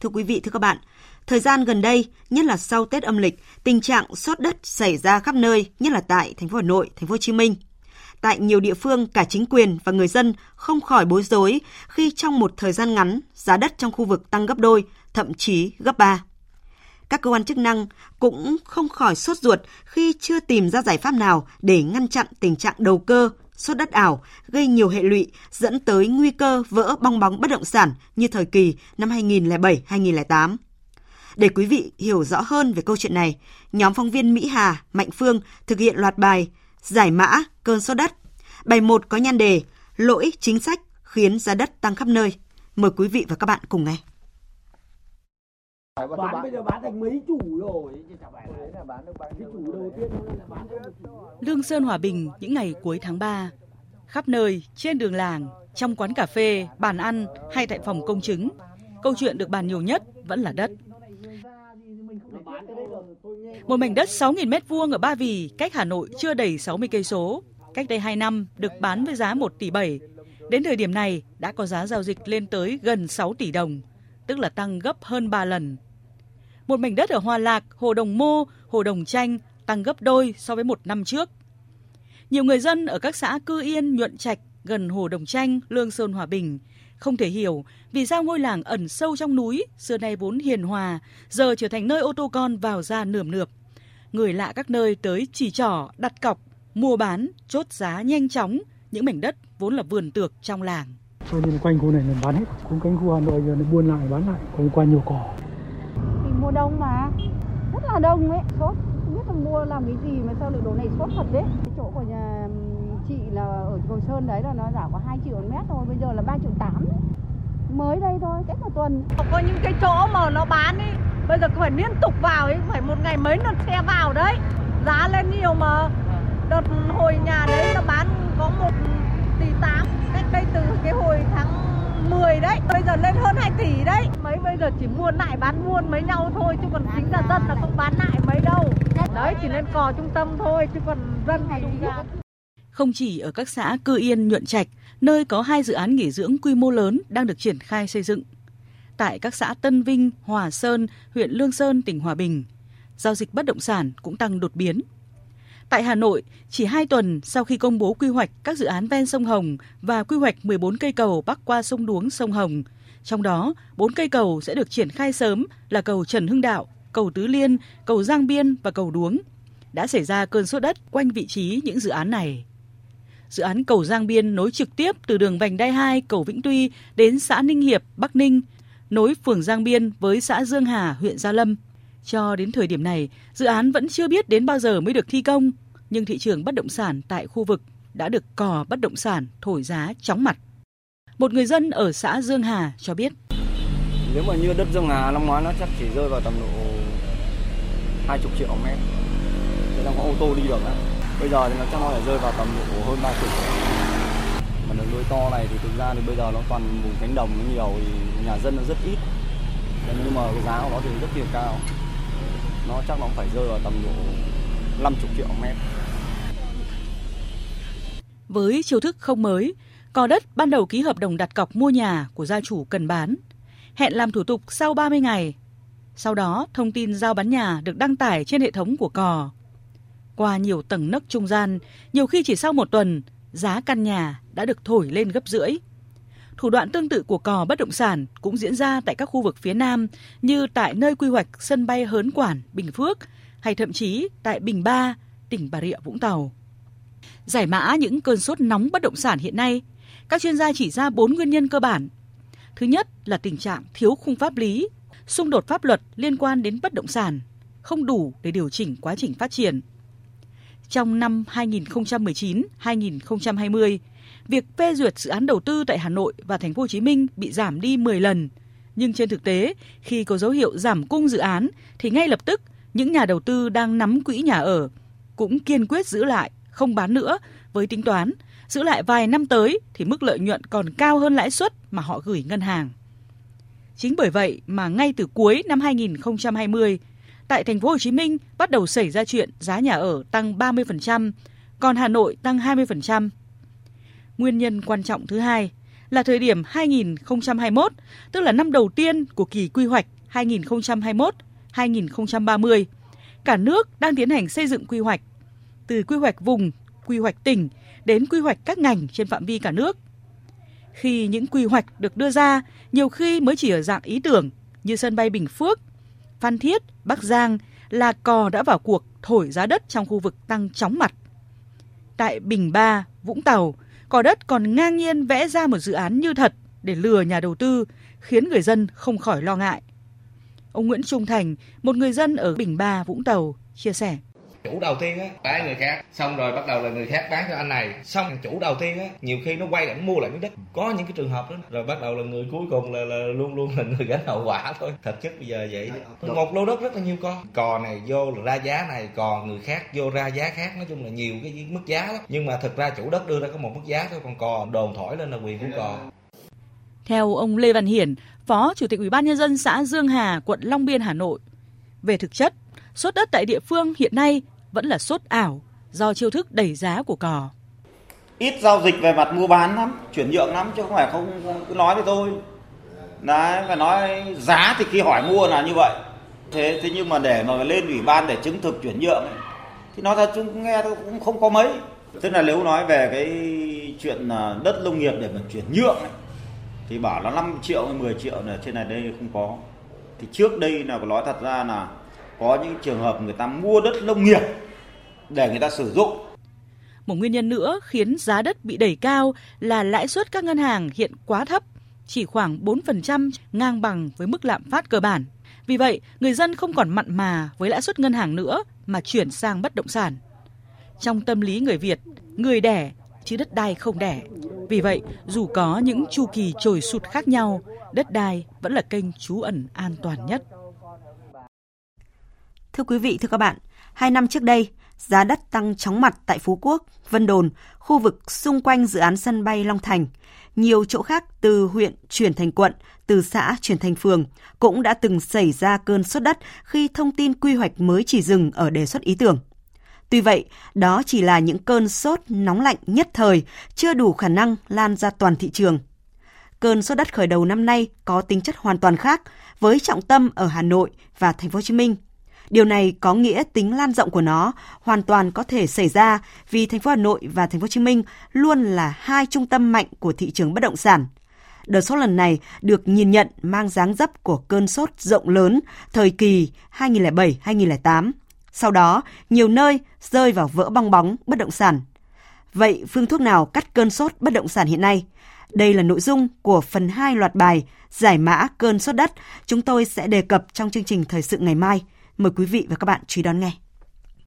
Thưa quý vị, thưa các bạn, thời gian gần đây, nhất là sau Tết âm lịch, tình trạng sót đất xảy ra khắp nơi, nhất là tại thành phố Hà Nội, thành phố Hồ Chí Minh. Tại nhiều địa phương, cả chính quyền và người dân không khỏi bối rối khi trong một thời gian ngắn, giá đất trong khu vực tăng gấp đôi, thậm chí gấp ba. Các cơ quan chức năng cũng không khỏi sốt ruột khi chưa tìm ra giải pháp nào để ngăn chặn tình trạng đầu cơ, sốt đất ảo gây nhiều hệ lụy dẫn tới nguy cơ vỡ bong bóng bất động sản như thời kỳ năm 2007-2008. Để quý vị hiểu rõ hơn về câu chuyện này, nhóm phóng viên Mỹ Hà, Mạnh Phương thực hiện loạt bài Giải mã cơn sốt đất. Bài 1 có nhan đề Lỗi chính sách khiến giá đất tăng khắp nơi. Mời quý vị và các bạn cùng nghe. Bán bây giờ bán thành mấy chủ rồi. chủ đầu tiên là bán Lương Sơn Hòa Bình những ngày cuối tháng 3. Khắp nơi, trên đường làng, trong quán cà phê, bàn ăn hay tại phòng công chứng, câu chuyện được bàn nhiều nhất vẫn là đất. Một mảnh đất 6.000 m2 ở Ba Vì, cách Hà Nội chưa đầy 60 cây số, cách đây 2 năm được bán với giá 1 tỷ 7. Đến thời điểm này đã có giá giao dịch lên tới gần 6 tỷ đồng, tức là tăng gấp hơn 3 lần. Một mảnh đất ở Hòa Lạc, Hồ Đồng Mô, Hồ Đồng Chanh tăng gấp đôi so với một năm trước. Nhiều người dân ở các xã Cư Yên, Nhuận Trạch gần Hồ Đồng Chanh, Lương Sơn Hòa Bình không thể hiểu vì sao ngôi làng ẩn sâu trong núi, xưa nay vốn hiền hòa, giờ trở thành nơi ô tô con vào ra nườm nượp. Người lạ các nơi tới chỉ trỏ, đặt cọc, mua bán, chốt giá nhanh chóng những mảnh đất vốn là vườn tược trong làng. Cho nên quanh khu này là bán hết, cũng cánh khu Hà Nội giờ nó buôn lại bán lại, còn qua nhiều cỏ. Đông mà, rất là đông ấy, sốt, không biết là mua làm cái gì mà sao lại đồ này sốt thật đấy. Cái chỗ của nhà chị là ở Cầu Sơn đấy là nó giảm có 2 triệu mét thôi, bây giờ là 3 triệu tám. Mới đây thôi, cách một tuần. Có những cái chỗ mà nó bán ấy, bây giờ phải liên tục vào ấy, phải một ngày mấy lượt xe vào đấy. Giá lên nhiều mà. Đợt hồi nhà đấy nó bán có một tỷ tám cách đây từ cái hồi tháng 10 đấy, bây giờ lên hơn 2 tỷ đấy. Mấy bây giờ chỉ mua lại bán buôn mấy nhau thôi, chứ còn chính là dân là không bán lại mấy đâu. Đấy, chỉ lên cò trung tâm thôi, chứ còn dân thì không chỉ ở các xã Cư Yên, Nhuận Trạch, nơi có hai dự án nghỉ dưỡng quy mô lớn đang được triển khai xây dựng. Tại các xã Tân Vinh, Hòa Sơn, huyện Lương Sơn, tỉnh Hòa Bình, giao dịch bất động sản cũng tăng đột biến. Tại Hà Nội, chỉ 2 tuần sau khi công bố quy hoạch các dự án ven sông Hồng và quy hoạch 14 cây cầu bắc qua sông Đuống sông Hồng, trong đó 4 cây cầu sẽ được triển khai sớm là cầu Trần Hưng Đạo, cầu Tứ Liên, cầu Giang Biên và cầu Đuống. Đã xảy ra cơn sốt đất quanh vị trí những dự án này dự án cầu Giang Biên nối trực tiếp từ đường vành đai 2 cầu Vĩnh Tuy đến xã Ninh Hiệp, Bắc Ninh, nối phường Giang Biên với xã Dương Hà, huyện Gia Lâm. Cho đến thời điểm này, dự án vẫn chưa biết đến bao giờ mới được thi công, nhưng thị trường bất động sản tại khu vực đã được cò bất động sản thổi giá chóng mặt. Một người dân ở xã Dương Hà cho biết. Nếu mà như đất Dương Hà năm ngoái nó chắc chỉ rơi vào tầm độ 20 triệu mét. Thế là có ô tô đi được đó bây giờ thì nó chắc nó phải rơi vào tầm độ hơn 30 mà đường nuôi to này thì thực ra thì bây giờ nó toàn vùng cánh đồng nó nhiều thì nhà dân nó rất ít nhưng mà cái giá của nó thì rất tiền cao nó chắc nó phải rơi vào tầm độ 50 triệu mét. Với chiêu thức không mới cò đất ban đầu ký hợp đồng đặt cọc mua nhà của gia chủ cần bán hẹn làm thủ tục sau 30 ngày. Sau đó thông tin giao bán nhà được đăng tải trên hệ thống của cò. Qua nhiều tầng nấc trung gian, nhiều khi chỉ sau một tuần, giá căn nhà đã được thổi lên gấp rưỡi. Thủ đoạn tương tự của cò bất động sản cũng diễn ra tại các khu vực phía Nam như tại nơi quy hoạch sân bay Hớn Quản, Bình Phước hay thậm chí tại Bình Ba, tỉnh Bà Rịa Vũng Tàu. Giải mã những cơn sốt nóng bất động sản hiện nay, các chuyên gia chỉ ra 4 nguyên nhân cơ bản. Thứ nhất là tình trạng thiếu khung pháp lý, xung đột pháp luật liên quan đến bất động sản, không đủ để điều chỉnh quá trình phát triển trong năm 2019-2020, việc phê duyệt dự án đầu tư tại Hà Nội và Thành phố Hồ Chí Minh bị giảm đi 10 lần. Nhưng trên thực tế, khi có dấu hiệu giảm cung dự án thì ngay lập tức những nhà đầu tư đang nắm quỹ nhà ở cũng kiên quyết giữ lại, không bán nữa với tính toán giữ lại vài năm tới thì mức lợi nhuận còn cao hơn lãi suất mà họ gửi ngân hàng. Chính bởi vậy mà ngay từ cuối năm 2020, tại thành phố Hồ Chí Minh bắt đầu xảy ra chuyện giá nhà ở tăng 30%, còn Hà Nội tăng 20%. Nguyên nhân quan trọng thứ hai, là thời điểm 2021, tức là năm đầu tiên của kỳ quy hoạch 2021-2030. Cả nước đang tiến hành xây dựng quy hoạch, từ quy hoạch vùng, quy hoạch tỉnh đến quy hoạch các ngành trên phạm vi cả nước. Khi những quy hoạch được đưa ra, nhiều khi mới chỉ ở dạng ý tưởng như sân bay Bình Phước, Phan Thiết, Bắc Giang là cò đã vào cuộc thổi giá đất trong khu vực tăng chóng mặt. Tại Bình Ba, Vũng Tàu, cò đất còn ngang nhiên vẽ ra một dự án như thật để lừa nhà đầu tư, khiến người dân không khỏi lo ngại. Ông Nguyễn Trung Thành, một người dân ở Bình Ba, Vũng Tàu, chia sẻ chủ đầu tiên á bán người khác. Xong rồi bắt đầu là người khác bán cho anh này. Xong chủ đầu tiên á nhiều khi nó quay lại nó mua lại miếng đất. Có những cái trường hợp đó. Rồi bắt đầu là người cuối cùng là, là luôn luôn là người gánh hậu quả thôi. Thật chất bây giờ vậy. Một lô đất rất là nhiều con. Cò này vô là ra giá này còn người khác vô ra giá khác. Nói chung là nhiều cái mức giá đó nhưng mà thực ra chủ đất đưa ra có một mức giá thôi. Còn cò đồn thổi lên là quyền của cò. Theo ông Lê Văn Hiển, Phó Chủ tịch Ủy ban nhân dân xã Dương Hà, quận Long Biên, Hà Nội, về thực chất, sốt đất tại địa phương hiện nay vẫn là sốt ảo do chiêu thức đẩy giá của cò. Ít giao dịch về mặt mua bán lắm, chuyển nhượng lắm chứ không phải không, không cứ nói với tôi. Đấy, phải nói giá thì khi hỏi mua là như vậy. Thế thế nhưng mà để mà lên ủy ban để chứng thực chuyển nhượng ấy, thì nói thật chúng nghe tôi cũng không có mấy. Tức là nếu nói về cái chuyện à, đất nông nghiệp để mà chuyển nhượng ấy, thì bảo là 5 triệu hay 10 triệu là trên này đây không có. Thì trước đây là nói thật ra là có những trường hợp người ta mua đất nông nghiệp để người ta sử dụng. Một nguyên nhân nữa khiến giá đất bị đẩy cao là lãi suất các ngân hàng hiện quá thấp, chỉ khoảng 4% ngang bằng với mức lạm phát cơ bản. Vì vậy, người dân không còn mặn mà với lãi suất ngân hàng nữa mà chuyển sang bất động sản. Trong tâm lý người Việt, người đẻ chứ đất đai không đẻ. Vì vậy, dù có những chu kỳ trồi sụt khác nhau, đất đai vẫn là kênh trú ẩn an toàn nhất. Thưa quý vị, thưa các bạn, hai năm trước đây, giá đất tăng chóng mặt tại Phú Quốc, Vân Đồn, khu vực xung quanh dự án sân bay Long Thành. Nhiều chỗ khác từ huyện chuyển thành quận, từ xã chuyển thành phường cũng đã từng xảy ra cơn sốt đất khi thông tin quy hoạch mới chỉ dừng ở đề xuất ý tưởng. Tuy vậy, đó chỉ là những cơn sốt nóng lạnh nhất thời, chưa đủ khả năng lan ra toàn thị trường. Cơn sốt đất khởi đầu năm nay có tính chất hoàn toàn khác, với trọng tâm ở Hà Nội và Thành phố Hồ Chí Minh Điều này có nghĩa tính lan rộng của nó hoàn toàn có thể xảy ra vì thành phố Hà Nội và thành phố Hồ Chí Minh luôn là hai trung tâm mạnh của thị trường bất động sản. Đợt sốt lần này được nhìn nhận mang dáng dấp của cơn sốt rộng lớn thời kỳ 2007-2008. Sau đó, nhiều nơi rơi vào vỡ bong bóng bất động sản. Vậy phương thuốc nào cắt cơn sốt bất động sản hiện nay? Đây là nội dung của phần 2 loạt bài Giải mã cơn sốt đất chúng tôi sẽ đề cập trong chương trình thời sự ngày mai. Mời quý vị và các bạn chú ý đón nghe.